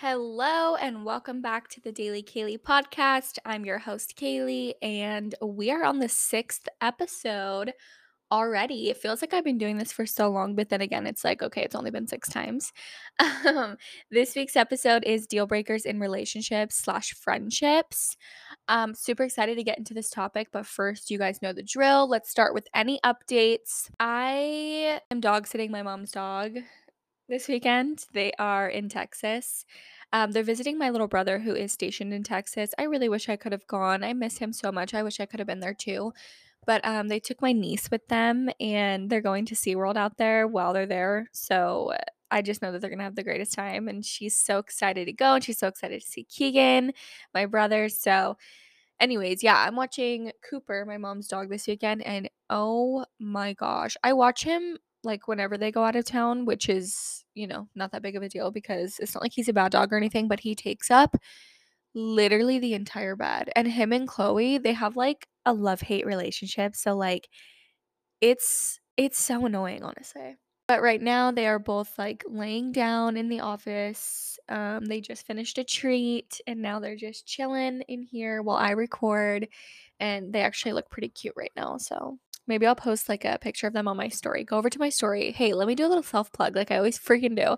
Hello and welcome back to the Daily Kaylie podcast. I'm your host, Kaylie, and we are on the sixth episode already. It feels like I've been doing this for so long, but then again, it's like, okay, it's only been six times. Um, this week's episode is deal breakers in relationships slash friendships. Um, super excited to get into this topic, but first, you guys know the drill. Let's start with any updates. I am dog sitting my mom's dog this weekend. They are in Texas. Um, they're visiting my little brother who is stationed in Texas. I really wish I could have gone. I miss him so much. I wish I could have been there too. But um, they took my niece with them and they're going to SeaWorld out there while they're there. So I just know that they're going to have the greatest time. And she's so excited to go and she's so excited to see Keegan, my brother. So, anyways, yeah, I'm watching Cooper, my mom's dog, this weekend. And oh my gosh, I watch him like whenever they go out of town, which is, you know, not that big of a deal because it's not like he's a bad dog or anything, but he takes up literally the entire bed. And him and Chloe, they have like a love-hate relationship. So like it's it's so annoying, honestly. But right now they are both like laying down in the office. Um, they just finished a treat and now they're just chilling in here while I record. And they actually look pretty cute right now. So maybe I'll post like a picture of them on my story. Go over to my story. Hey, let me do a little self plug like I always freaking do.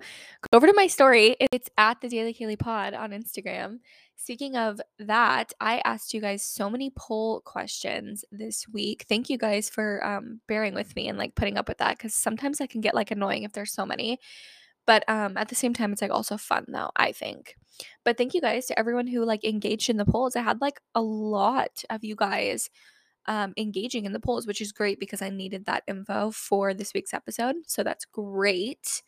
Go over to my story. It's at the Daily Kaylie Pod on Instagram. Speaking of that, I asked you guys so many poll questions this week. Thank you guys for um, bearing with me and like putting up with that because sometimes I can get like annoying if there's so many. But um, at the same time, it's like also fun though, I think. But thank you guys to everyone who like engaged in the polls. I had like a lot of you guys um, engaging in the polls, which is great because I needed that info for this week's episode. So that's great.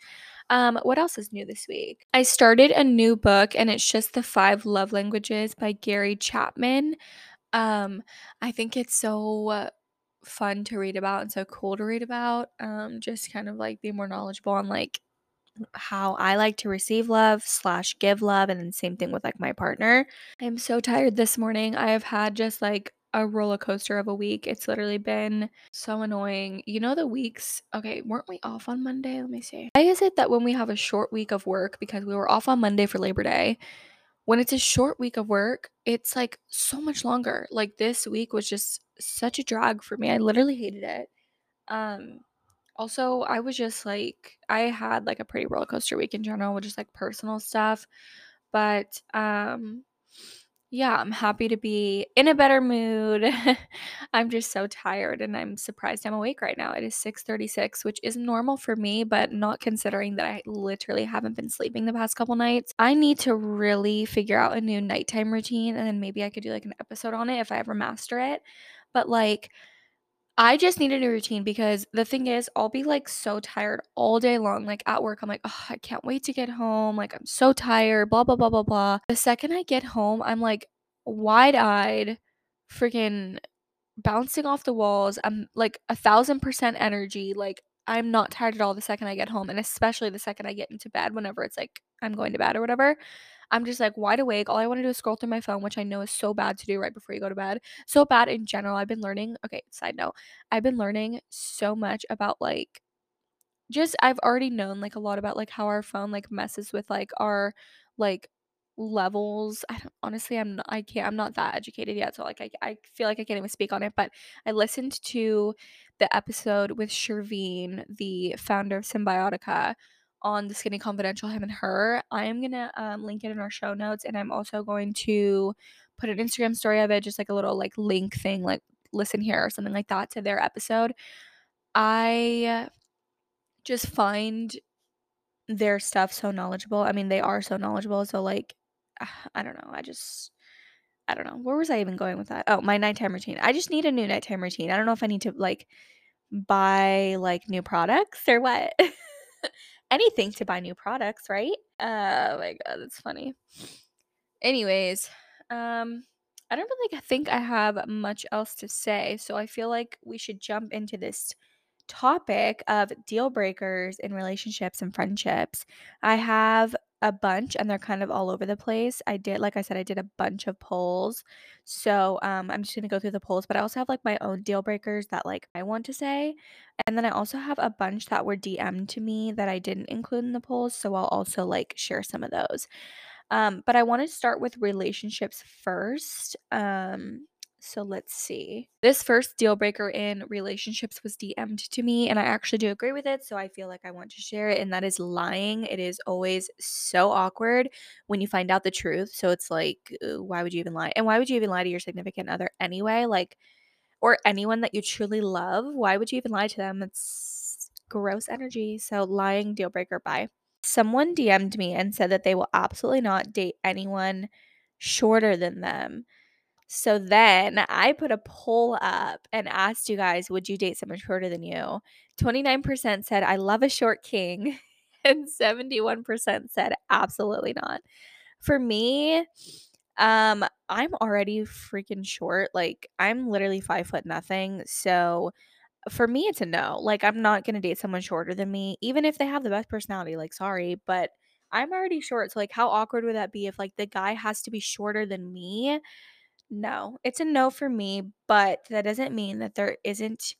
Um, what else is new this week? I started a new book and it's just the five love languages by Gary Chapman. Um, I think it's so fun to read about and so cool to read about. Um, just kind of like be more knowledgeable on like how I like to receive love slash give love, and then same thing with like my partner. I'm so tired this morning. I have had just like a roller coaster of a week. It's literally been so annoying. You know, the weeks, okay, weren't we off on Monday? Let me see. Why is it that when we have a short week of work, because we were off on Monday for Labor Day, when it's a short week of work, it's like so much longer. Like this week was just such a drag for me. I literally hated it. Um, also, I was just like, I had like a pretty roller coaster week in general with just like personal stuff. But um, yeah, I'm happy to be in a better mood. I'm just so tired and I'm surprised I'm awake right now. It is 6:36, which is normal for me, but not considering that I literally haven't been sleeping the past couple nights. I need to really figure out a new nighttime routine and then maybe I could do like an episode on it if I ever master it. But like I just need a new routine because the thing is, I'll be like so tired all day long. Like at work, I'm like, oh, I can't wait to get home. Like, I'm so tired, blah, blah, blah, blah, blah. The second I get home, I'm like wide eyed, freaking bouncing off the walls. I'm like a thousand percent energy. Like, I'm not tired at all the second I get home. And especially the second I get into bed, whenever it's like I'm going to bed or whatever. I'm just like wide awake. All I want to do is scroll through my phone, which I know is so bad to do right before you go to bed. So bad in general. I've been learning, okay, side note, I've been learning so much about like just I've already known like a lot about like how our phone like messes with like our like levels. I don't honestly I'm not I can't I'm not that educated yet. So like I I feel like I can't even speak on it. But I listened to the episode with Shervin, the founder of Cymbiotika on the Skinny Confidential, him and her. I am gonna um, link it in our show notes, and I'm also going to put an Instagram story of it, just like a little like link thing, like listen here or something like that to their episode. I just find their stuff so knowledgeable. I mean, they are so knowledgeable. So like, I don't know. I just. I don't know. Where was I even going with that? Oh, my nighttime routine. I just need a new nighttime routine. I don't know if I need to like buy like new products or what. anything to buy new products, right? Oh my god, that's funny. Anyways, um I don't really think I have much else to say, so I feel like we should jump into this topic of deal breakers in relationships and friendships. I have a bunch and they're kind of all over the place. I did like I said I did a bunch of polls. So, um I'm just going to go through the polls, but I also have like my own deal breakers that like I want to say. And then I also have a bunch that were DM'd to me that I didn't include in the polls, so I'll also like share some of those. Um, but I want to start with relationships first. Um, so let's see. This first deal breaker in relationships was DM'd to me, and I actually do agree with it. So I feel like I want to share it, and that is lying. It is always so awkward when you find out the truth. So it's like, uh, why would you even lie? And why would you even lie to your significant other anyway? Like, or anyone that you truly love? Why would you even lie to them? It's gross energy. So lying deal breaker bye. Someone DM'd me and said that they will absolutely not date anyone shorter than them. So then I put a poll up and asked you guys, would you date someone shorter than you? 29% said, I love a short king, and 71% said, absolutely not. For me, um, I'm already freaking short. Like, I'm literally five foot nothing. So for me, it's a no. Like, I'm not gonna date someone shorter than me, even if they have the best personality. Like, sorry, but I'm already short. So, like, how awkward would that be if, like, the guy has to be shorter than me? No, it's a no for me, but that doesn't mean that there isn't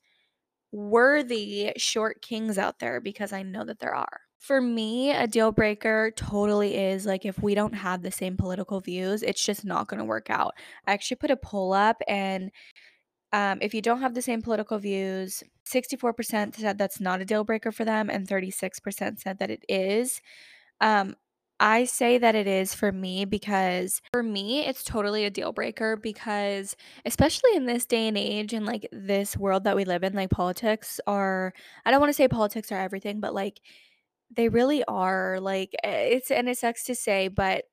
worthy short kings out there because I know that there are. For me, a deal breaker totally is like if we don't have the same political views, it's just not going to work out. I actually put a poll up and um, if you don't have the same political views, 64% said that's not a deal breaker for them, and 36% said that it is. Um, I say that it is for me because for me, it's totally a deal breaker because, especially in this day and age and like this world that we live in, like politics are, I don't want to say politics are everything, but like they really are. Like eh, it's, and it sucks to say, but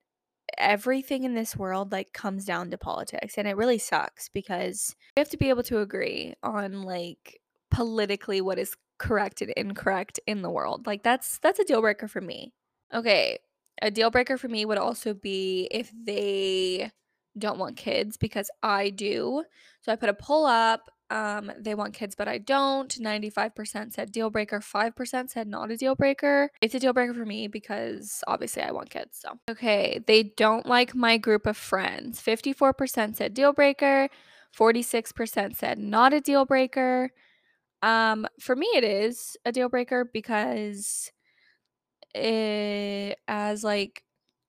everything in this world like comes down to politics and it really sucks because we have to be able to agree on like politically what is correct and incorrect in the world. Like that's that's a deal breaker for me. Okay, a deal breaker for me would also be if they don't want kids because I do. So I put a poll up. Um, they want kids, but I don't. 95% said deal breaker, 5% said not a deal breaker. It's a deal breaker for me because obviously I want kids. So, okay, they don't like my group of friends. 54% said deal breaker, 46% said not a deal breaker. Um, for me, it is a deal breaker because it, as like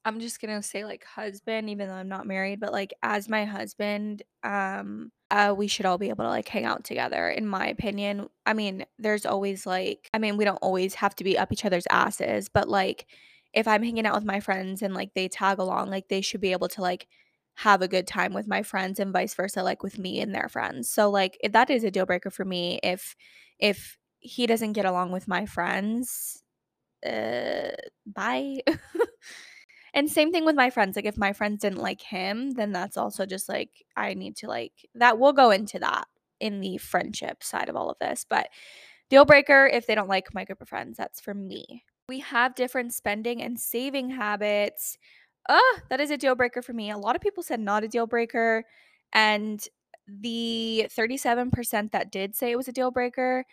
I'm just gonna say like husband, even though I'm not married, but like as my husband, um, uh, we should all be able to like hang out together, in my opinion. I mean, there's always like, I mean, we don't always have to be up each other's asses, but like if I'm hanging out with my friends and like they tag along, like they should be able to like have a good time with my friends and vice versa, like with me and their friends. So like that is a deal breaker for me if if he doesn't get along with my friends uh, bye. and same thing with my friends. Like if my friends didn't like him, then that's also just like I need to like that. We'll go into that in the friendship side of all of this. But deal breaker if they don't like my group of friends, that's for me. We have different spending and saving habits. Uh, that is a deal breaker for me. A lot of people said not a deal breaker. And the 37% that did say it was a deal breaker,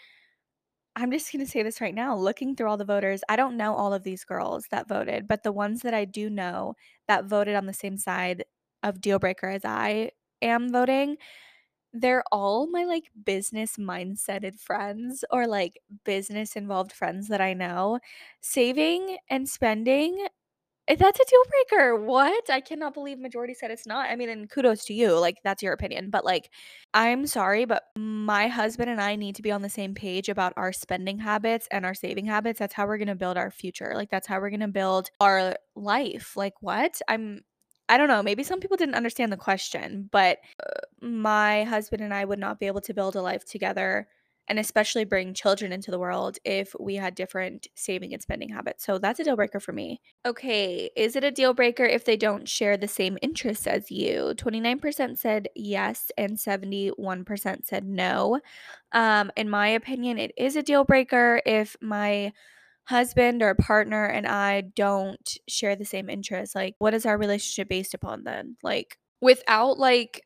I'm just going to say this right now. Looking through all the voters, I don't know all of these girls that voted, but the ones that I do know that voted on the same side of deal breaker as I am voting, they're all my like business mindseted friends or like business involved friends that I know. Saving and spending Eh, that's a deal breaker. What? I cannot believe majority said it's not. I mean, and kudos to you. Like, that's your opinion. But, like, I'm sorry, but my husband and I need to be on the same page about our spending habits and our saving habits. That's how we're going to build our future. Like, that's how we're going to build our life. Like, what? I'm, I don't know. Maybe some people didn't understand the question, but uh, my husband and I would not be able to build a life together and especially bring children into the world if we had different saving and spending habits. So that's a deal breaker for me. Okay, is it a deal breaker if they don't share the same interests as you? 29% said yes and 71% said no. Um in my opinion, it is a deal breaker if my husband or partner and I don't share the same interests. Like what is our relationship based upon then? Like without like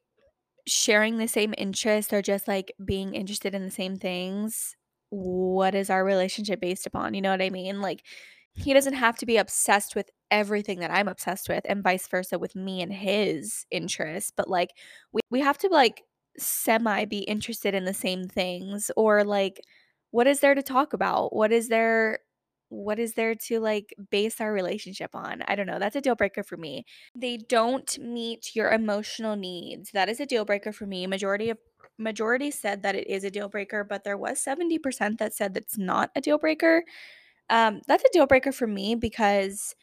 sharing the same interests or just like being interested in the same things, what is our relationship based upon? You know what I mean? Like, he doesn't have to be obsessed with everything that I'm obsessed with, and vice versa with me and his interests. But like, we, we have to like semi be interested in the same things, or like, what is there to talk about? What is there what is there to like base our relationship on? I don't know. That's a deal breaker for me. They don't meet your emotional needs. That is a deal breaker for me. Majority of majority said that it is a deal breaker, but there was 70% that said that's not a deal breaker. Um, that's a deal breaker for me because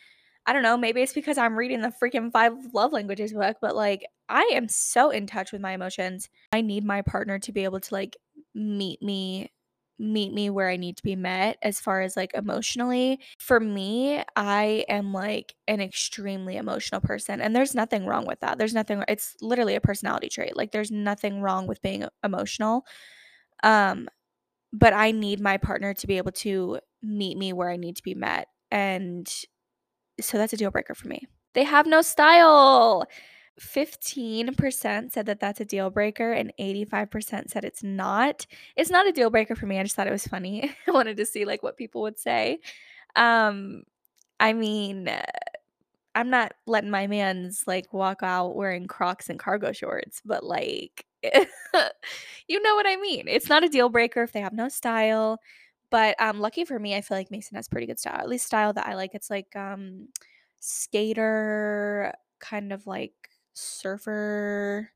I don't know, maybe it's because I'm reading the freaking five love languages book, but like I am so in touch with my emotions. I need my partner to be able to like meet me meet me where I need to be met as far as like emotionally. For me, I am like an extremely emotional person and there's nothing wrong with that. There's nothing it's literally a personality trait. Like there's nothing wrong with being emotional. Um but I need my partner to be able to meet me where I need to be met. And so that's a deal breaker for me. They have no style. 15% said that that's a deal breaker and 85% said it's not. It's not a deal breaker for me. I just thought it was funny. I wanted to see like what people would say. Um I mean, uh, I'm not letting my man's like walk out wearing Crocs and cargo shorts, but like you know what I mean. It's not a deal breaker if they have no style. But um lucky for me, I feel like Mason has pretty good style. At least style that I like. It's like um skater kind of like surfer.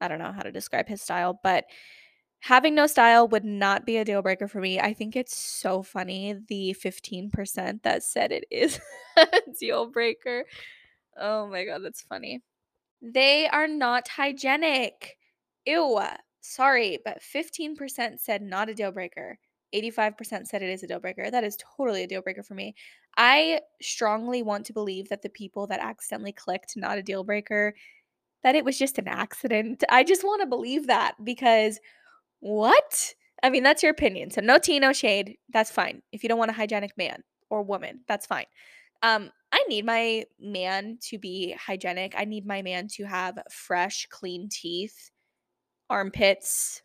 I don't know how to describe his style, but having no style would not be a deal breaker for me. I think it's so funny the 15% that said it is a deal breaker. Oh my god, that's funny. They are not hygienic. Ew. Sorry, but 15% said not a deal breaker. 85% said it is a deal breaker. That is totally a deal breaker for me. I strongly want to believe that the people that accidentally clicked not a deal breaker that it was just an accident. I just want to believe that because what? I mean, that's your opinion. So no tea, no shade. That's fine. If you don't want a hygienic man or woman, that's fine. Um, I need my man to be hygienic. I need my man to have fresh, clean teeth, armpits,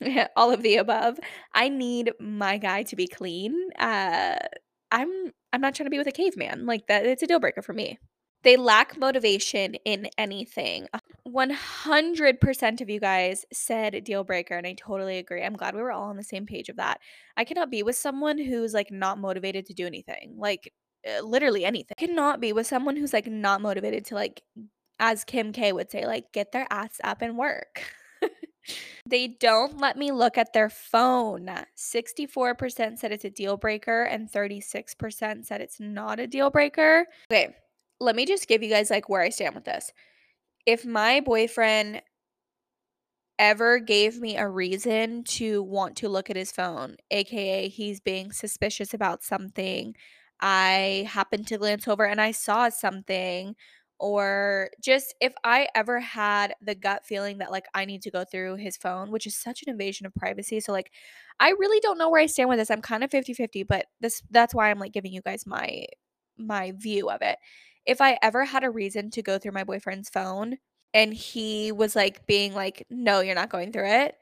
all of the above. I need my guy to be clean. Uh, I'm I'm not trying to be with a caveman. Like that it's a deal breaker for me. They lack motivation in anything. 100% of you guys said deal breaker, and I totally agree. I'm glad we were all on the same page of that. I cannot be with someone who's like not motivated to do anything, like uh, literally anything. I cannot be with someone who's like not motivated to, like, as Kim K would say, like, get their ass up and work. they don't let me look at their phone. 64% said it's a deal breaker, and 36% said it's not a deal breaker. Okay let me just give you guys like where I stand with this. If my boyfriend ever gave me a reason to want to look at his phone, aka he's being suspicious about something, I happened to glance over and I saw something, or just if I ever had the gut feeling that like I need to go through his phone, which is such an invasion of privacy. So like I really don't know where I stand with this. I'm kind of 50-50, but this that's why I'm like giving you guys my my view of it if I ever had a reason to go through my boyfriend's phone and he was like being like, no, you're not going through it,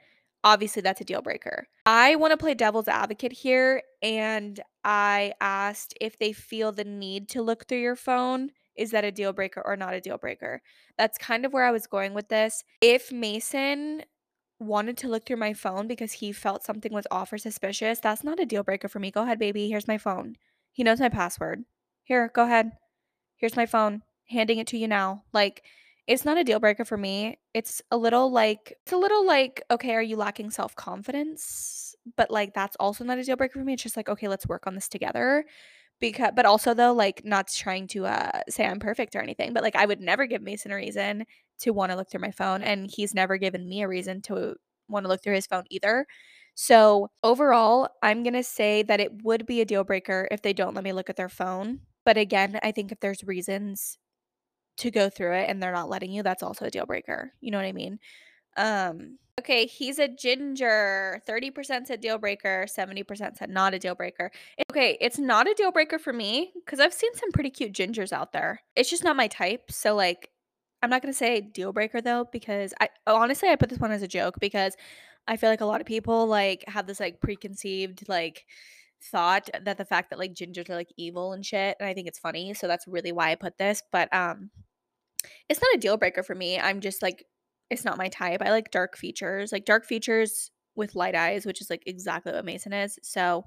obviously that's a deal breaker. I want to play devil's advocate here and I asked if they feel the need to look through your phone. Is that a deal breaker or not a deal breaker? That's kind of where I was going with this. If Mason wanted to look through my phone because he felt something was off or suspicious, that's not a deal breaker for me. Go ahead, baby. Here's my phone. He knows my password. Here, go ahead here's my phone, handing it to you now. Like, it's not a deal breaker for me. It's a little like, it's a little like, okay, are you lacking self confidence? But like, that's also not a deal breaker for me. It's just like, okay, let's work on this together. Because, but also though, like, not trying to uh, say I'm perfect or anything, but like, I would never give Mason a reason to want to look through my phone, and he's never given me a reason to want to look through his phone either. So, overall, I'm going to say that it would be a deal breaker if they don't let me look at their phone. But again, I think if there's reasons to go through it and they're not letting you, that's also a deal breaker. You know what I mean? Um, okay, he's a ginger. 30% said deal breaker, 70% said not a deal breaker. Okay, it's not a deal breaker for me because I've seen some pretty cute gingers out there. It's just not my type. So, like, I'm not to say deal breaker though, because I honestly, I put this one as a joke because I feel like a lot of people like have this like preconceived, like, thought that the fact that like gingers are like evil and shit and i think it's funny so that's really why i put this but um it's not a deal breaker for me i'm just like it's not my type i like dark features like dark features with light eyes which is like exactly what mason is so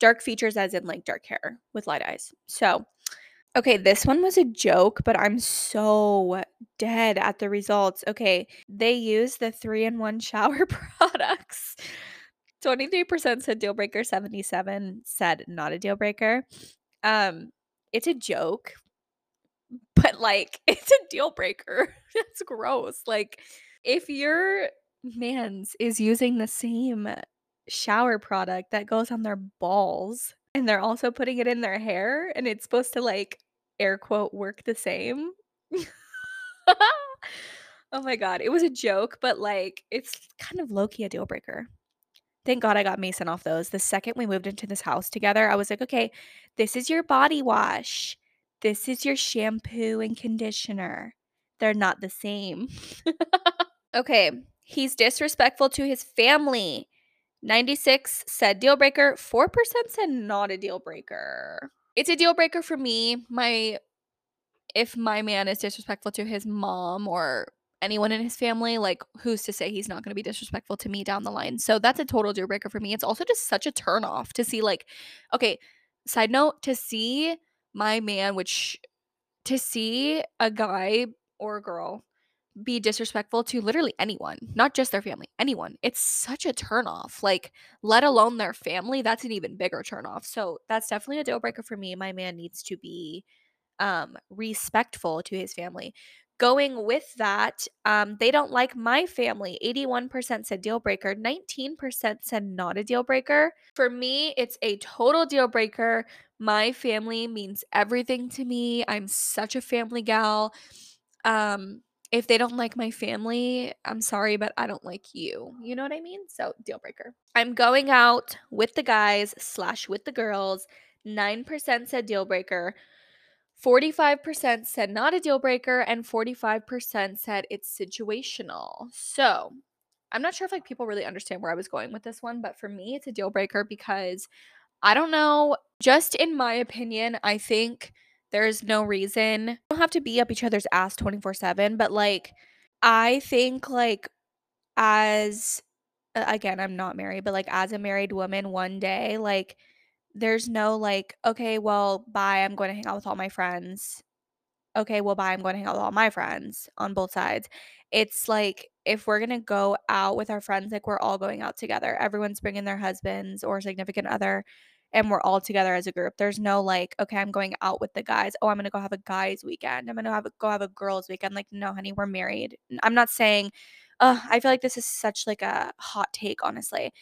Dark features as in like dark hair with light eyes. So, okay, this one was a joke, but I'm so dead at the results. Okay, they use the three in one shower products. 23% said deal breaker, 77 said not a deal breaker. Um, it's a joke, but like it's a deal breaker. That's gross. Like if your man's is using the same shower product that goes on their balls and they're also putting it in their hair and it's supposed to like air quote work the same. oh my god, it was a joke, but like it's kind of low a deal breaker. Thank God I got Mason off those. The second we moved into this house together, I was like, okay, this is your body wash. This is your shampoo and conditioner. They're not the same. okay, he's disrespectful to his family. 96 said deal breaker, 4% said not a deal breaker. It's a deal breaker for me. My if my man is disrespectful to his mom or anyone in his family, like who's to say he's not going to be disrespectful to me down the line? So that's a total deal breaker for me. It's also just such a turn off to see like okay, side note to see my man which to see a guy or a girl be disrespectful to literally anyone, not just their family, anyone. It's such a turn off. Like, let alone their family, that's an even bigger turn off. So that's definitely a deal breaker for me. My man needs to be um respectful to his family. Going with that, um, they don't like my family. 81% said deal breaker, 19% said not a deal breaker. For me, it's a total deal breaker. My family means everything to me. I'm such a family gal. Um, if they don't like my family, I'm sorry, but I don't like you. You know what I mean? So, deal breaker. I'm going out with the guys slash with the girls. 9% said deal breaker. 45% said not a deal breaker, and 45% said it's situational. So, I'm not sure if like people really understand where I was going with this one, but for me, it's a deal breaker because I don't know, just in my opinion, I think there's no reason. You don't have to be up each other's ass 24/7, but like I think like as again, I'm not married, but like as a married woman one day, like there's no like, okay, well, bye, I'm going to hang out with all my friends. Okay, well, bye, I'm going to hang out with all my friends on both sides. It's like if we're going to go out with our friends, like we're all going out together. Everyone's bringing their husbands or significant other and we're all together as a group. There's no like, okay, I'm going out with the guys. Oh, I'm gonna go have a guys weekend. I'm gonna have a, go have a girls weekend. Like, no, honey, we're married. I'm not saying. Uh, I feel like this is such like a hot take, honestly.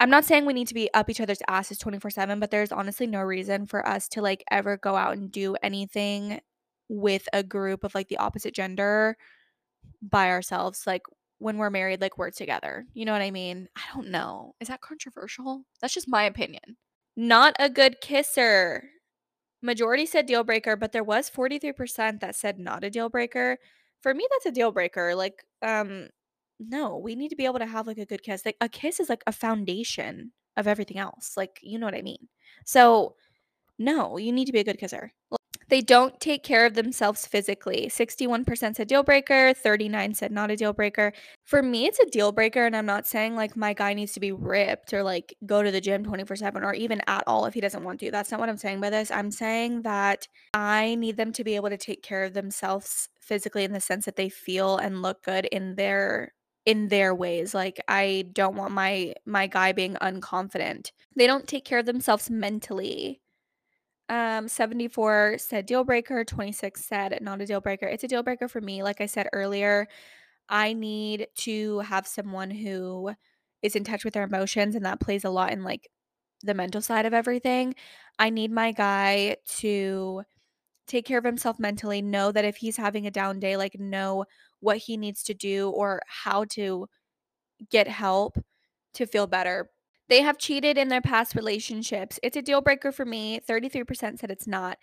I'm not saying we need to be up each other's asses 24 7, but there's honestly no reason for us to like ever go out and do anything with a group of like the opposite gender by ourselves. Like, when we're married, like we're together. You know what I mean? I don't know. Is that controversial? That's just my opinion. Not a good kisser. Majority said deal breaker, but there was 43% that said not a deal breaker. For me, that's a deal breaker. Like, um, no, we need to be able to have like a good kiss. Like a kiss is like a foundation of everything else. Like, you know what I mean? So, no, you need to be a good kisser. They don't take care of themselves physically. 61% said deal breaker, 39 said not a deal breaker. For me, it's a deal breaker and I'm not saying like my guy needs to be ripped or like go to the gym 24/7 or even at all if he doesn't want to. That's not what I'm saying by this. I'm saying that I need them to be able to take care of themselves physically in the sense that they feel and look good in their in their ways. Like I don't want my my guy being unconfident. They don't take care of themselves mentally. Um, 74 said deal breaker, 26 said not a deal breaker. It's a deal breaker for me. Like I said earlier, I need to have someone who is in touch with their emotions, and that plays a lot in like the mental side of everything. I need my guy to take care of himself mentally, know that if he's having a down day, like know what he needs to do or how to get help to feel better they have cheated in their past relationships. It's a deal breaker for me. 33% said it's not.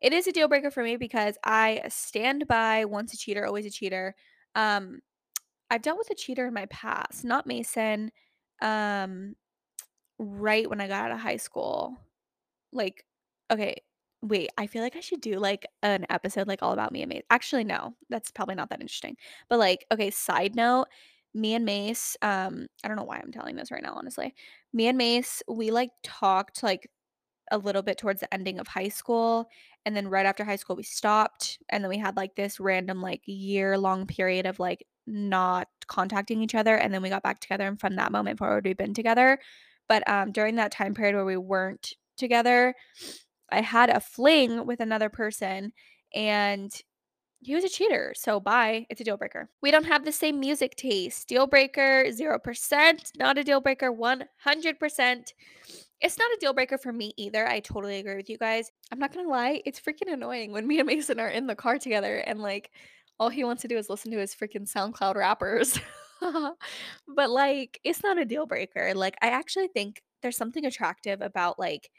It is a deal breaker for me because I stand by once a cheater, always a cheater. Um, I've dealt with a cheater in my past, not Mason. Um, right when I got out of high school. Like, okay, wait, I feel like I should do like an episode like all about me and Mason. Actually, no, that's probably not that interesting. But like, okay, side note, me and Mace, um, I don't know why I'm telling this right now, honestly. Me and Mace, we like talked like a little bit towards the ending of high school. And then right after high school, we stopped. And then we had like this random, like, year long period of like not contacting each other. And then we got back together. And from that moment forward, we've been together. But um, during that time period where we weren't together, I had a fling with another person. And he was a cheater. So bye. It's a deal breaker. We don't have the same music taste. Deal breaker 0%. Not a deal breaker 100%. It's not a deal breaker for me either. I totally agree with you guys. I'm not gonna lie, it's freaking annoying when me and Mason are in the car together and like all he wants to do is listen to his freaking SoundCloud rappers. but like, it's not a deal breaker. Like, I actually think there's something attractive about like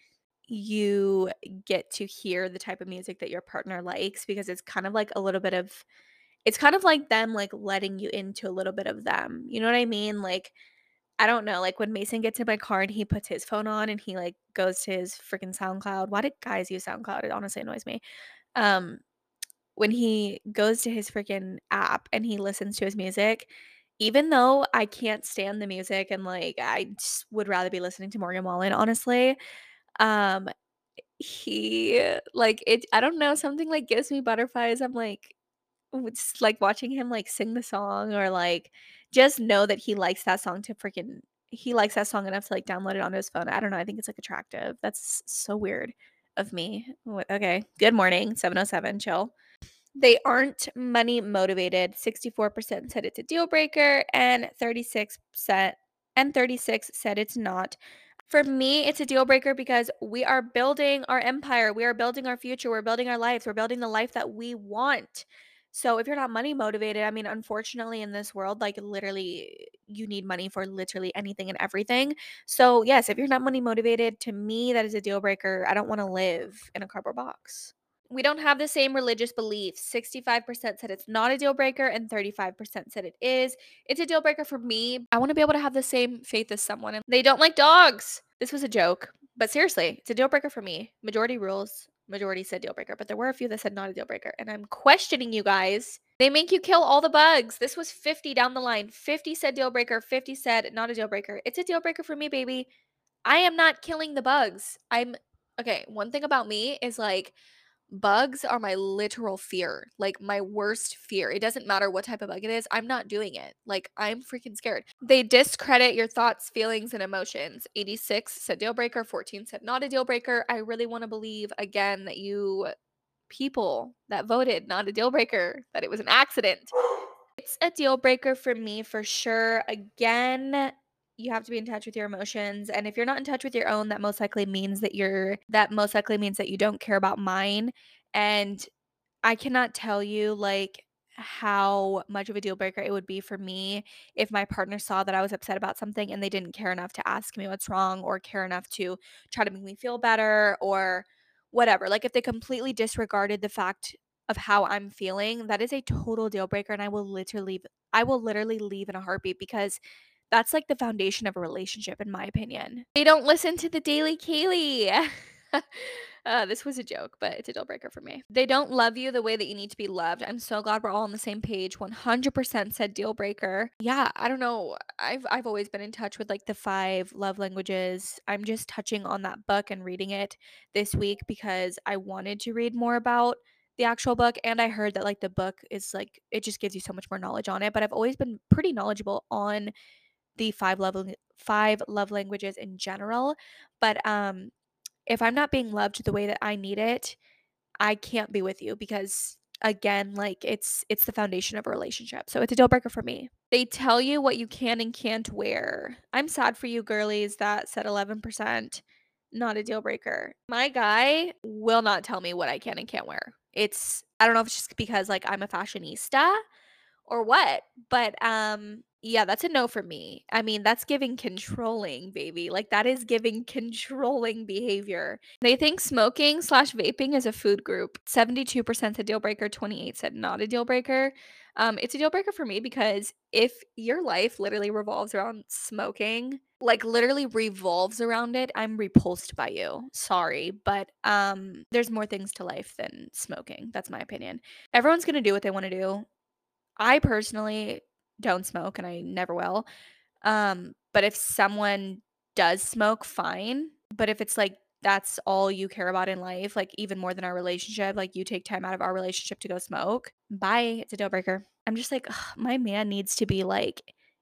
you get to hear the type of music that your partner likes because it's kind of like a little bit of it's kind of like them like letting you into a little bit of them. You know what I mean? Like I don't know, like when Mason gets in my car and he puts his phone on and he like goes to his freaking SoundCloud. Why did guys use SoundCloud? It honestly annoys me. Um when he goes to his freaking app and he listens to his music, even though I can't stand the music and like I would rather be listening to Morgan Wallen, honestly, um he like it I don't know, something like gives me butterflies. I'm like it's like watching him like sing the song or like just know that he likes that song to freaking he likes that song enough to like download it onto his phone. I don't know. I think it's like attractive. That's so weird of me. Okay. Good morning. 707. Chill. They aren't money motivated. 64% said it's a deal breaker and 36% and 36 said it's not. For me, it's a deal breaker because we are building our empire. We are building our future. We're building our lives. We're building the life that we want. So if you're not money motivated, I mean, unfortunately, in this world, like literally, you need money for literally anything and everything. So, yes, if you're not money motivated, to me, that is a deal breaker. I don't want to live in a cardboard box. We don't have the same religious beliefs. 65% said it's not a deal breaker, and 35% said it is. It's a deal breaker for me. I want to be able to have the same faith as someone, and they don't like dogs. This was a joke, but seriously, it's a deal breaker for me. Majority rules. Majority said deal breaker, but there were a few that said not a deal breaker. And I'm questioning you guys. They make you kill all the bugs. This was 50 down the line. 50 said deal breaker, 50 said not a deal breaker. It's a deal breaker for me, baby. I am not killing the bugs. I'm okay. One thing about me is like, Bugs are my literal fear, like my worst fear. It doesn't matter what type of bug it is, I'm not doing it. Like, I'm freaking scared. They discredit your thoughts, feelings, and emotions. 86 said deal breaker, 14 said not a deal breaker. I really want to believe again that you people that voted not a deal breaker, that it was an accident. It's a deal breaker for me for sure. Again, you have to be in touch with your emotions and if you're not in touch with your own that most likely means that you're that most likely means that you don't care about mine and i cannot tell you like how much of a deal breaker it would be for me if my partner saw that I was upset about something and they didn't care enough to ask me what's wrong or care enough to try to make me feel better or whatever. Like if they completely disregarded the fact of how I'm feeling, that is a total deal breaker and I will literally I will literally leave in a heartbeat because that's like the foundation of a relationship, in my opinion. They don't listen to the Daily Kaylie. uh, this was a joke, but it's a deal breaker for me. They don't love you the way that you need to be loved. I'm so glad we're all on the same page. 100% said deal breaker. Yeah, I don't know. I've I've always been in touch with like the five love languages. I'm just touching on that book and reading it this week because I wanted to read more about the actual book and I heard that like the book is like it just gives you so much more knowledge on it, but I've always been pretty knowledgeable on the five love five love languages in general, but um if I'm not being loved the way that I need it, I can't be with you because again, like it's it's the foundation of a relationship. So it's a deal breaker for me. They tell you what you can and can't wear. I'm sad for you girlies that said 11%. Not a deal breaker. My guy will not tell me what I can and can't wear. It's I don't know if it's just because like I'm a fashionista or what, but um yeah, that's a no for me. I mean, that's giving controlling, baby. Like that is giving controlling behavior. They think smoking slash vaping is a food group. 72% a deal breaker, 28 said not a deal breaker. Um, it's a deal breaker for me because if your life literally revolves around smoking, like literally revolves around it, I'm repulsed by you. Sorry, but um there's more things to life than smoking. That's my opinion. Everyone's going to do what they want to do. I personally don't smoke and I never will. Um, but if someone does smoke, fine. But if it's like that's all you care about in life, like even more than our relationship, like you take time out of our relationship to go smoke, bye. It's a deal breaker. I'm just like, ugh, my man needs to be like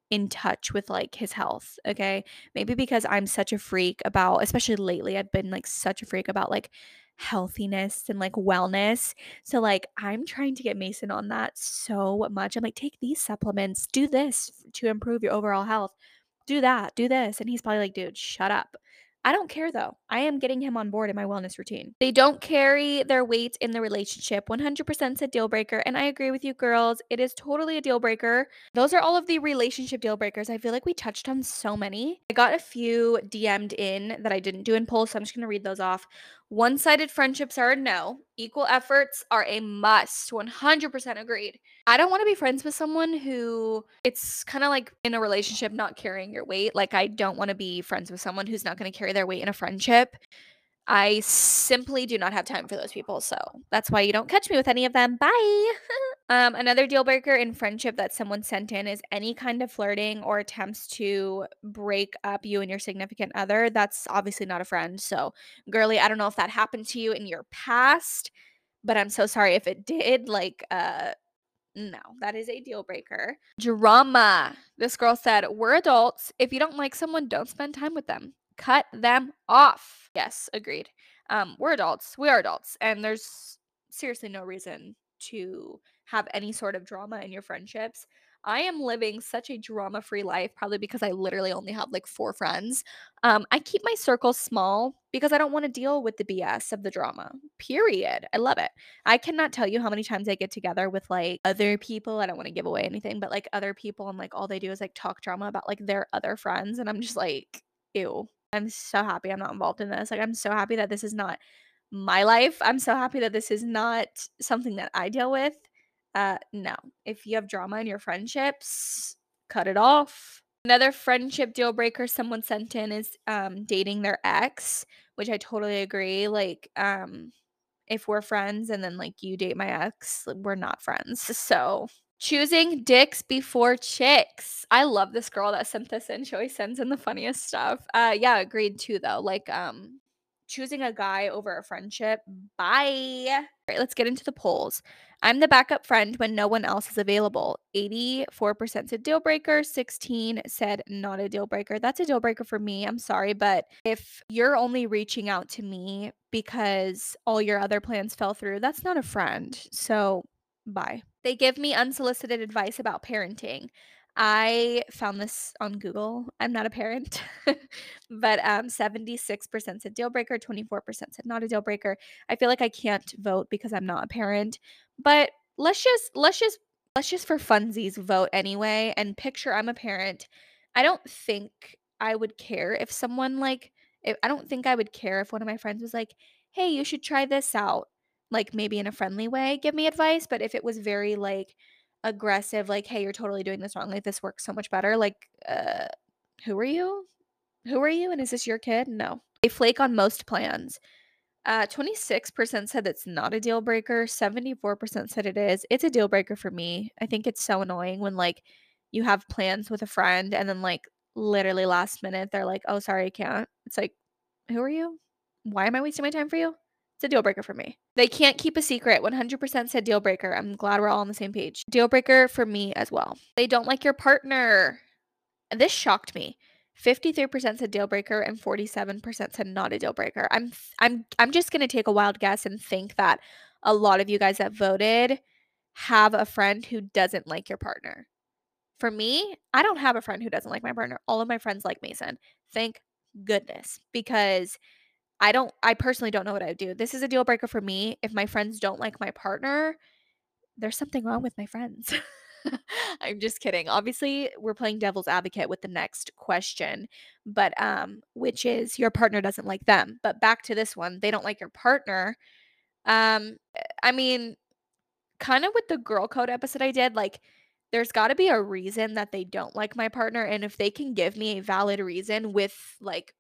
in touch with like his health. Okay. Maybe because I'm such a freak about, especially lately, I've been like such a freak about like healthiness and like wellness. So like I'm trying to get Mason on that so much. I'm like, take these supplements, do this to improve your overall health. Do that, do this. And he's probably like, dude, shut up. I don't care though. I am getting him on board in my wellness routine. They don't carry their weight in the relationship. 100% a deal breaker. And I agree with you, girls. It is totally a deal breaker. Those are all of the relationship deal breakers. I feel like we touched on so many. I got a few DM'd in that I didn't do in polls, so I'm just going to read those off. One sided friendships are a no. Equal efforts are a must. 100% agreed. I don't want to be friends with someone who it's kind of like in a relationship not carrying your weight. Like, I don't want to be friends with someone who's not going to carry their weight in a friendship. I simply do not have time for those people. So that's why you don't catch me with any of them. Bye. um, another deal breaker in friendship that someone sent in is any kind of flirting or attempts to break up you and your significant other. That's obviously not a friend. So, girly, I don't know if that happened to you in your past, but I'm so sorry if it did. Like, uh, no, that is a deal breaker. Drama. This girl said, We're adults. If you don't like someone, don't spend time with them. Cut them off. Yes, agreed. Um, we're adults. We are adults. And there's seriously no reason to have any sort of drama in your friendships. I am living such a drama free life, probably because I literally only have like four friends. Um, I keep my circle small because I don't want to deal with the BS of the drama, period. I love it. I cannot tell you how many times I get together with like other people. I don't want to give away anything, but like other people, and like all they do is like talk drama about like their other friends. And I'm just like, ew. I'm so happy I'm not involved in this. Like, I'm so happy that this is not my life. I'm so happy that this is not something that I deal with. Uh, no. If you have drama in your friendships, cut it off. Another friendship deal breaker someone sent in is um dating their ex, which I totally agree. Like, um, if we're friends and then like you date my ex, we're not friends. So choosing dicks before chicks. I love this girl that sent this in. She always sends in the funniest stuff. Uh yeah, agreed too though. Like um choosing a guy over a friendship. Bye. All right, let's get into the polls. I'm the backup friend when no one else is available. 84% said deal breaker, 16 said not a deal breaker. That's a deal breaker for me. I'm sorry, but if you're only reaching out to me because all your other plans fell through, that's not a friend. So, bye. They give me unsolicited advice about parenting. I found this on Google. I'm not a parent, but um, 76% said deal breaker, 24% said not a deal breaker. I feel like I can't vote because I'm not a parent, but let's just let's just let's just for funsies vote anyway and picture I'm a parent. I don't think I would care if someone like if, I don't think I would care if one of my friends was like, "Hey, you should try this out." Like maybe in a friendly way, give me advice, but if it was very like aggressive, like, "Hey, you're totally doing this wrong. Like, this works so much better." Like, uh, who are you? Who are you? And is this your kid? No. They flake on most plans. Uh, 26% said it's not a deal breaker. 74% said it is. It's a deal breaker for me. I think it's so annoying when like you have plans with a friend and then like literally last minute they're like, "Oh, sorry, I can't." It's like, "Who are you? Why am I wasting my time for you?" It's a deal breaker for me. They can't keep a secret. 100% said deal breaker. I'm glad we're all on the same page. Deal breaker for me as well. They don't like your partner. This shocked me. 53% said deal breaker and 47% said not a deal breaker. I'm I'm I'm just going to take a wild guess and think that a lot of you guys that voted have a friend who doesn't like your partner. For me, I don't have a friend who doesn't like my partner. All of my friends like Mason. Thank goodness because I don't I personally don't know what I would do. This is a deal breaker for me. If my friends don't like my partner, there's something wrong with my friends. I'm just kidding. Obviously, we're playing devil's advocate with the next question, but um which is your partner doesn't like them. But back to this one, they don't like your partner. Um I mean, kind of with the girl code episode I did, like there's got to be a reason that they don't like my partner and if they can give me a valid reason with like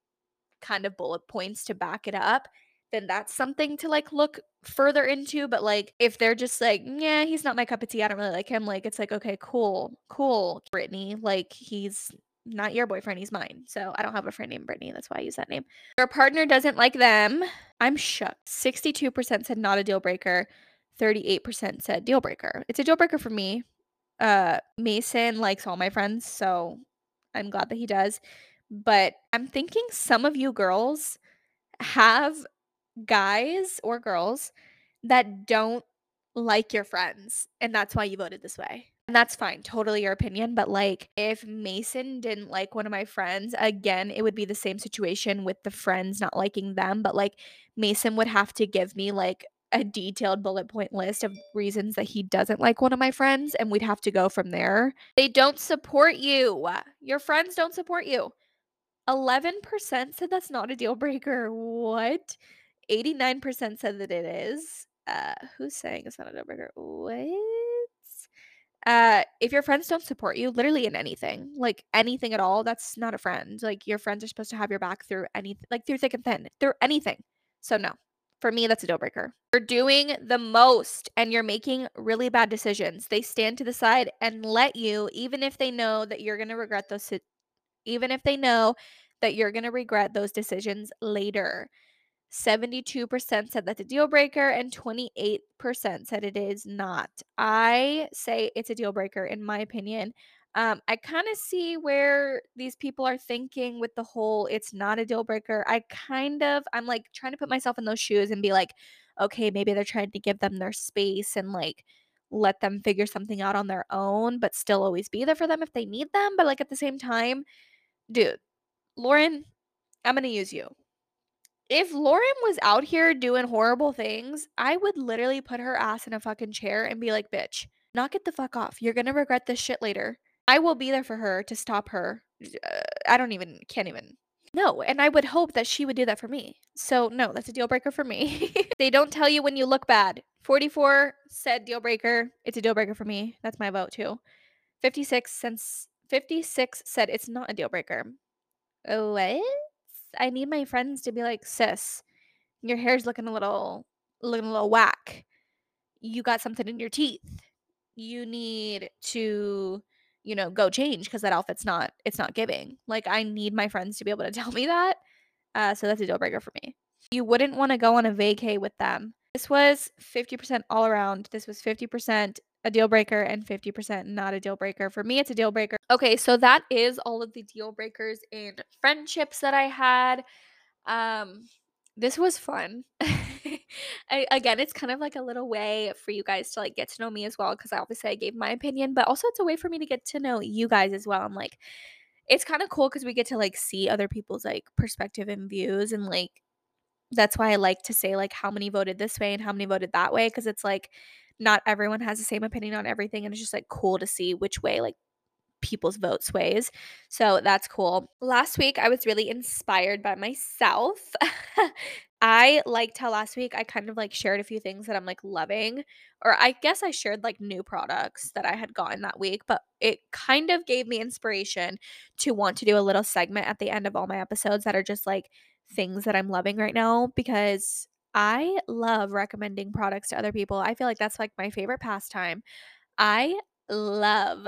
kind of bullet points to back it up, then that's something to like look further into. But like if they're just like, yeah, he's not my cup of tea, I don't really like him, like it's like, okay, cool, cool, Brittany. Like he's not your boyfriend, he's mine. So I don't have a friend named Brittany. That's why I use that name. Your partner doesn't like them. I'm shook. 62% said not a deal breaker. 38% said deal breaker. It's a deal breaker for me. Uh Mason likes all my friends, so I'm glad that he does. But I'm thinking some of you girls have guys or girls that don't like your friends and that's why you voted this way. And that's fine, totally your opinion, but like if Mason didn't like one of my friends, again, it would be the same situation with the friends not liking them, but like Mason would have to give me like a detailed bullet point list of reasons that he doesn't like one of my friends and we'd have to go from there. They don't support you. Your friends don't support you. 11% said that's not a deal breaker. What? 89% said that it is. Uh, who's saying it's not a deal breaker? What? Uh, if your friends don't support you, literally in anything, like anything at all, that's not a friend. Like your friends are supposed to have your back through anything, like through thick and thin, through anything. So no, for me, that's a deal breaker. You're doing the most and you're making really bad decisions. They stand to the side and let you, even if they know that you're gonna regret those, even if they know that you're gonna regret those decisions later. 72% said that's a deal breaker and 28% said it is not. I say it's a deal breaker in my opinion. Um, I kind of see where these people are thinking with the whole it's not a deal breaker. I kind of, I'm like trying to put myself in those shoes and be like, okay, maybe they're trying to give them their space and like let them figure something out on their own, but still always be there for them if they need them. But like at the same time, dude, Lauren, I'm going to use you if Lauren was out here doing horrible things, I would literally put her ass in a fucking chair and be like, bitch, knock it the fuck off. You're gonna regret this shit later. I will be there for her to stop her. Uh, I don't even, can't even. No, and I would hope that she would do that for me. So, no, that's a deal breaker for me. they don't tell you when you look bad. 44 said deal breaker. It's a deal breaker for me. That's my vote too. 56 since 56 said it's not a deal breaker. What? I need my friends to be like, sis, your hair's looking a little looking a little whack. You got something in your teeth. You need to, you know, go change because that outfit's not it's not giving. Like I need my friends to be able to tell me that. Uh, so that's a deal breaker for me. You wouldn't want to go on a vacay with them. This was 50% all around. This was 50% a deal breaker and 50% not a deal breaker. For me, it's a deal breaker. Okay, so that is all of the deal breakers in friendships that I had. Um, this was fun. I, again, it's kind of like a little way for you guys to like get to know me as well because obviously I gave my opinion, but also it's a way for me to get to know you guys as well. I'm like, it's kind of cool because we get to like see other people's like perspective and views and like that's why I like to say like how many voted this way and how many voted that way because it's like not everyone has the same opinion on everything and it's just like cool to see which way like people's vote sways. So that's cool. Last week I was really inspired by myself. I liked how last week I kind of like shared a few things that I'm like loving, or I guess I shared like new products that I had gotten that week, but it kind of gave me inspiration to want to do a little segment at the end of all my episodes that are just like things that I'm loving right now because I love recommending products to other people. I feel like that's like my favorite pastime. I love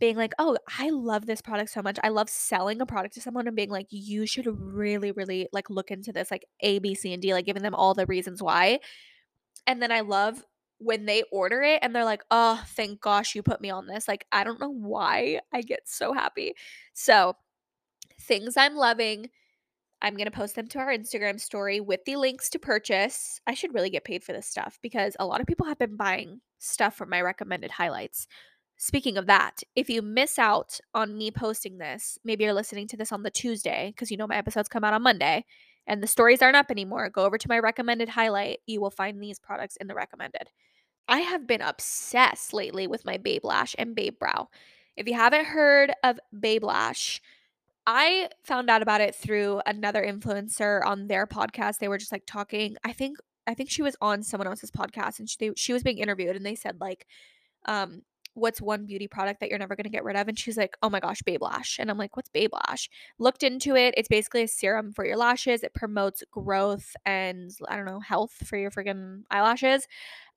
being like, "Oh, I love this product so much." I love selling a product to someone and being like, "You should really really like look into this like A, B, C, and D," like giving them all the reasons why. And then I love when they order it and they're like, "Oh, thank gosh you put me on this." Like, I don't know why I get so happy. So, things I'm loving I'm going to post them to our Instagram story with the links to purchase. I should really get paid for this stuff because a lot of people have been buying stuff from my recommended highlights. Speaking of that, if you miss out on me posting this, maybe you're listening to this on the Tuesday because you know my episodes come out on Monday and the stories aren't up anymore. Go over to my recommended highlight. You will find these products in the recommended. I have been obsessed lately with my Babe Lash and Babe Brow. If you haven't heard of Babe Lash, I found out about it through another influencer on their podcast. They were just like talking. I think I think she was on someone else's podcast and she they, she was being interviewed and they said like um what's one beauty product that you're never going to get rid of? And she's like, oh my gosh, Babe Lash. And I'm like, what's Babe Lash? Looked into it. It's basically a serum for your lashes. It promotes growth and I don't know, health for your freaking eyelashes.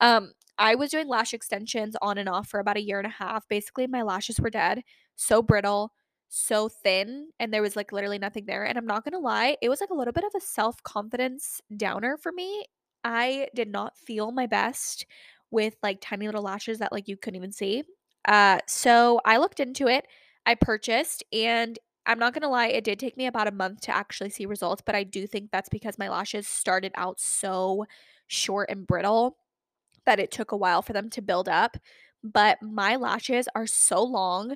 Um, I was doing lash extensions on and off for about a year and a half. Basically, my lashes were dead, so brittle, so thin, and there was like literally nothing there. And I'm not gonna lie, it was like a little bit of a self confidence downer for me. I did not feel my best with like tiny little lashes that like you couldn't even see. Uh, so I looked into it. I purchased, and I'm not gonna lie, it did take me about a month to actually see results, but I do think that's because my lashes started out so short and brittle that it took a while for them to build up. But my lashes are so long,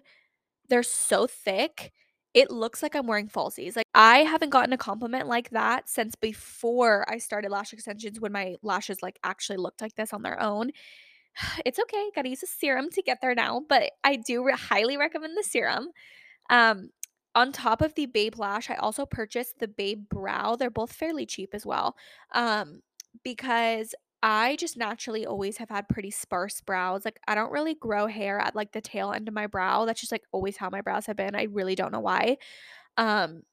they're so thick. It looks like I'm wearing falsies. Like, I haven't gotten a compliment like that since before I started lash extensions when my lashes, like, actually looked like this on their own. It's okay, gotta use a serum to get there now, but I do re- highly recommend the serum. Um, on top of the Babe Lash, I also purchased the Babe Brow. They're both fairly cheap as well. Um, because I just naturally always have had pretty sparse brows. Like I don't really grow hair at like the tail end of my brow. That's just like always how my brows have been. I really don't know why. Um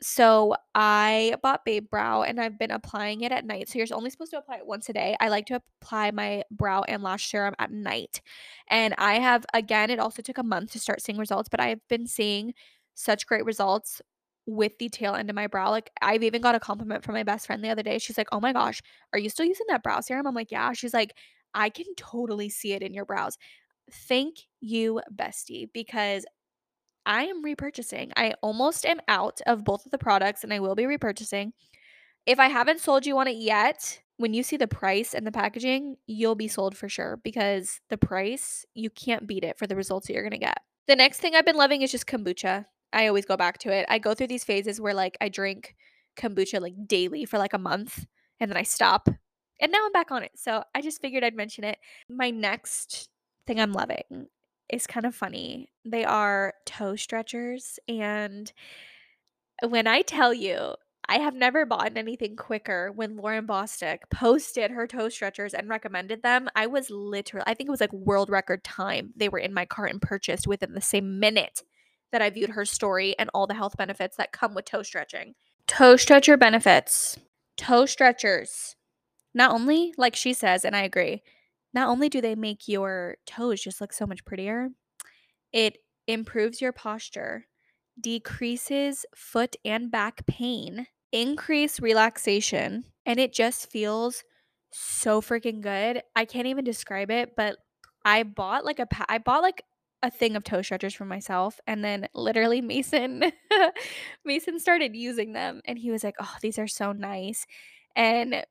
so I bought Babe Brow and I've been applying it at night. So you're only supposed to apply it once a day. I like to apply my brow and lash serum at night. And I have again, it also took a month to start seeing results, but I have been seeing such great results with the tail end of my brow. Like I've even got a compliment from my best friend the other day. She's like, "Oh my gosh, are you still using that brow serum?" I'm like, "Yeah." She's like, "I can totally see it in your brows." Thank you, bestie, because I am repurchasing. I almost am out of both of the products and I will be repurchasing. If I haven't sold you on it yet, when you see the price and the packaging, you'll be sold for sure because the price, you can't beat it for the results that you're going to get. The next thing I've been loving is just kombucha. I always go back to it. I go through these phases where like I drink kombucha like daily for like a month and then I stop. And now I'm back on it. So I just figured I'd mention it. My next thing I'm loving is kind of funny. They are toe stretchers. And when I tell you, I have never bought anything quicker when Lauren Bosstick posted her toe stretchers and recommended them. I was literally, I think it was like world record time. They were in my cart and purchased within the same minute that I viewed her story and all the health benefits that come with toe stretching. Toe stretcher benefits. Toe stretchers. Not only, like she says, and I agree, not only do they make your toes just look so much prettier, it improves your posture, decreases foot and back pain, increase relaxation, and it just feels so freaking good. I can't even describe it, but I bought like a pa- I bought like a thing of toe stretchers for myself and then literally Mason Mason started using them and he was like, "Oh, these are so nice." And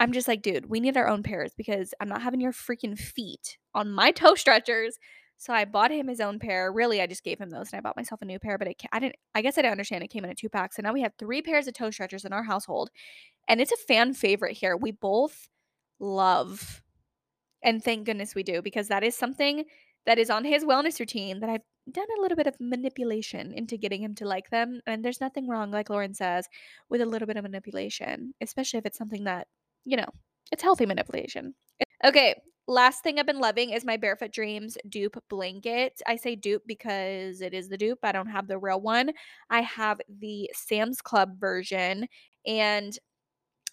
I'm just like, "Dude, we need our own pairs because I'm not having your freaking feet on my toe stretchers." So I bought him his own pair. Really, I just gave him those and I bought myself a new pair, but it I didn't I guess I didn't understand it came in a two pack. So now we have 3 pairs of toe stretchers in our household. And it's a fan favorite here. We both love and thank goodness we do because that is something that is on his wellness routine that I've done a little bit of manipulation into getting him to like them. And there's nothing wrong, like Lauren says, with a little bit of manipulation, especially if it's something that, you know, it's healthy manipulation. Okay, last thing I've been loving is my Barefoot Dreams dupe blanket. I say dupe because it is the dupe. I don't have the real one. I have the Sam's Club version. And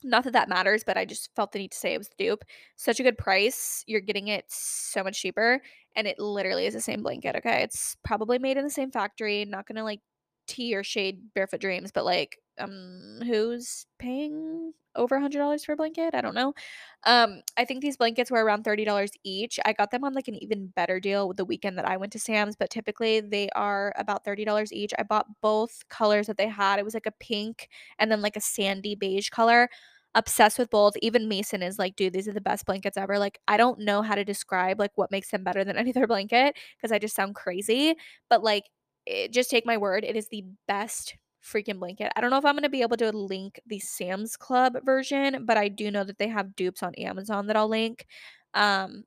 not that that matters, but I just felt the need to say it was the dupe. Such a good price. You're getting it so much cheaper. And it literally is the same blanket. Okay. It's probably made in the same factory. Not to like tea or shade Barefoot Dreams, but like, um, who's paying over a hundred dollars for a blanket? I don't know. Um, I think these blankets were around thirty dollars each. I got them on like an even better deal with the weekend that I went to Sam's, but typically they are about thirty dollars each. I bought both colors that they had. It was like a pink and then like a sandy beige color obsessed with both. Even Mason is like, dude, these are the best blankets ever. Like, I don't know how to describe like what makes them better than any other blanket because I just sound crazy. But like, it, just take my word, it is the best freaking blanket. I don't know if I'm going to be able to link the Sam's Club version, but I do know that they have dupes on Amazon that I'll link. Um,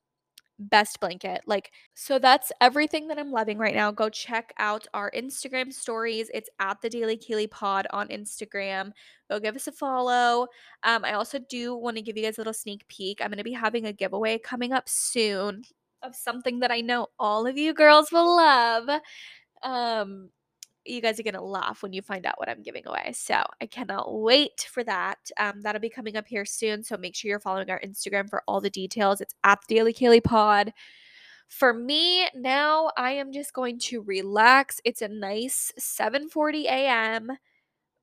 best blanket. Like, so that's everything that I'm loving right now. Go check out our Instagram stories. It's at the Daily Kaylie Pod on Instagram. Go give us a follow. Um, I also do want to give you guys a little sneak peek. I'm going to be having a giveaway coming up soon. of something that I know all of you girls will love. Um, you guys are going to laugh when you find out what I'm giving away. So I cannot wait for that. Um, that'll be coming up here soon. So make sure you're following our Instagram for all the details. It's at the Daily Kaylie Pod. For me, now I am just going to relax. It's a nice 7:40 a.m.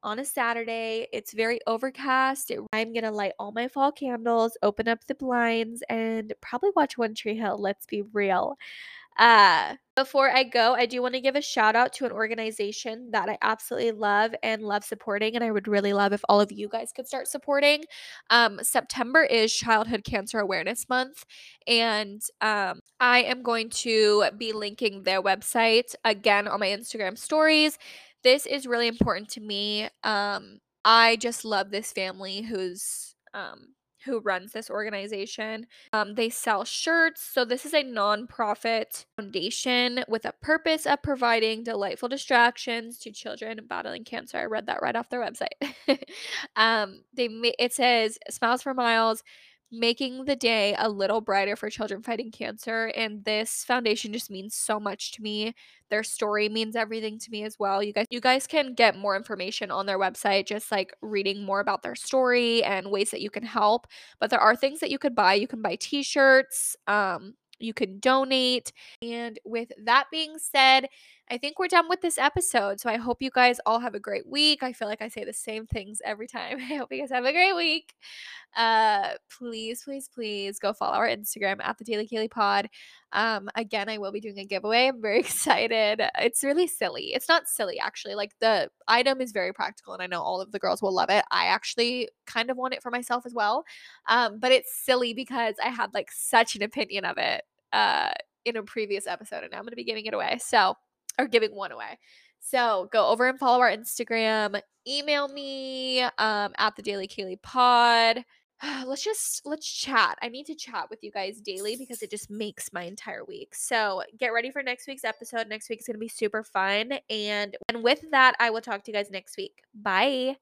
on a Saturday. It's very overcast. I'm going to light all my fall candles, open up the blinds and probably watch One Tree Hill. Let's be real. Uh, before I go, I do want to give a shout out to an organization that I absolutely love and love supporting, and I would really love if all of you guys could start supporting. Um, September is Childhood Cancer Awareness Month, and um, I am going to be linking their website again on my Instagram stories. This is really important to me. Um, I just love this family who's um, who runs this organization. Um, they sell shirts. So, this is a nonprofit foundation with a purpose of providing delightful distractions to children battling cancer. I read that right off their website. um, they it says Smiles for Miles making the day a little brighter for children fighting cancer. And this foundation just means so much to me. Their story means everything to me as well. You guys you guys can get more information on their website just like reading more about their story and ways that you can help. But there are things that you could buy. You can buy t-shirts, um you can donate. And with that being said, I think we're done with this episode. So I hope you guys all have a great week. I feel like I say the same things every time. I hope you guys have a great week. Uh, please, please, please go follow our Instagram at the Daily Kaylie Pod. Um, again, I will be doing a giveaway. I'm very excited. It's really silly. It's not silly, actually. Like the item is very practical, and I know all of the girls will love it. I actually kind of want it for myself as well. Um, but it's silly because I had like such an opinion of it uh in a previous episode, and now I'm gonna be giving it away. So or giving one away. So go over and follow our Instagram. Email me um, at the Daily Kaylie Pod. Let's just let's chat. I need to chat with you guys daily because it just makes my entire week. So get ready for next week's episode. Next week is gonna be super fun. And and with that, I will talk to you guys next week. Bye.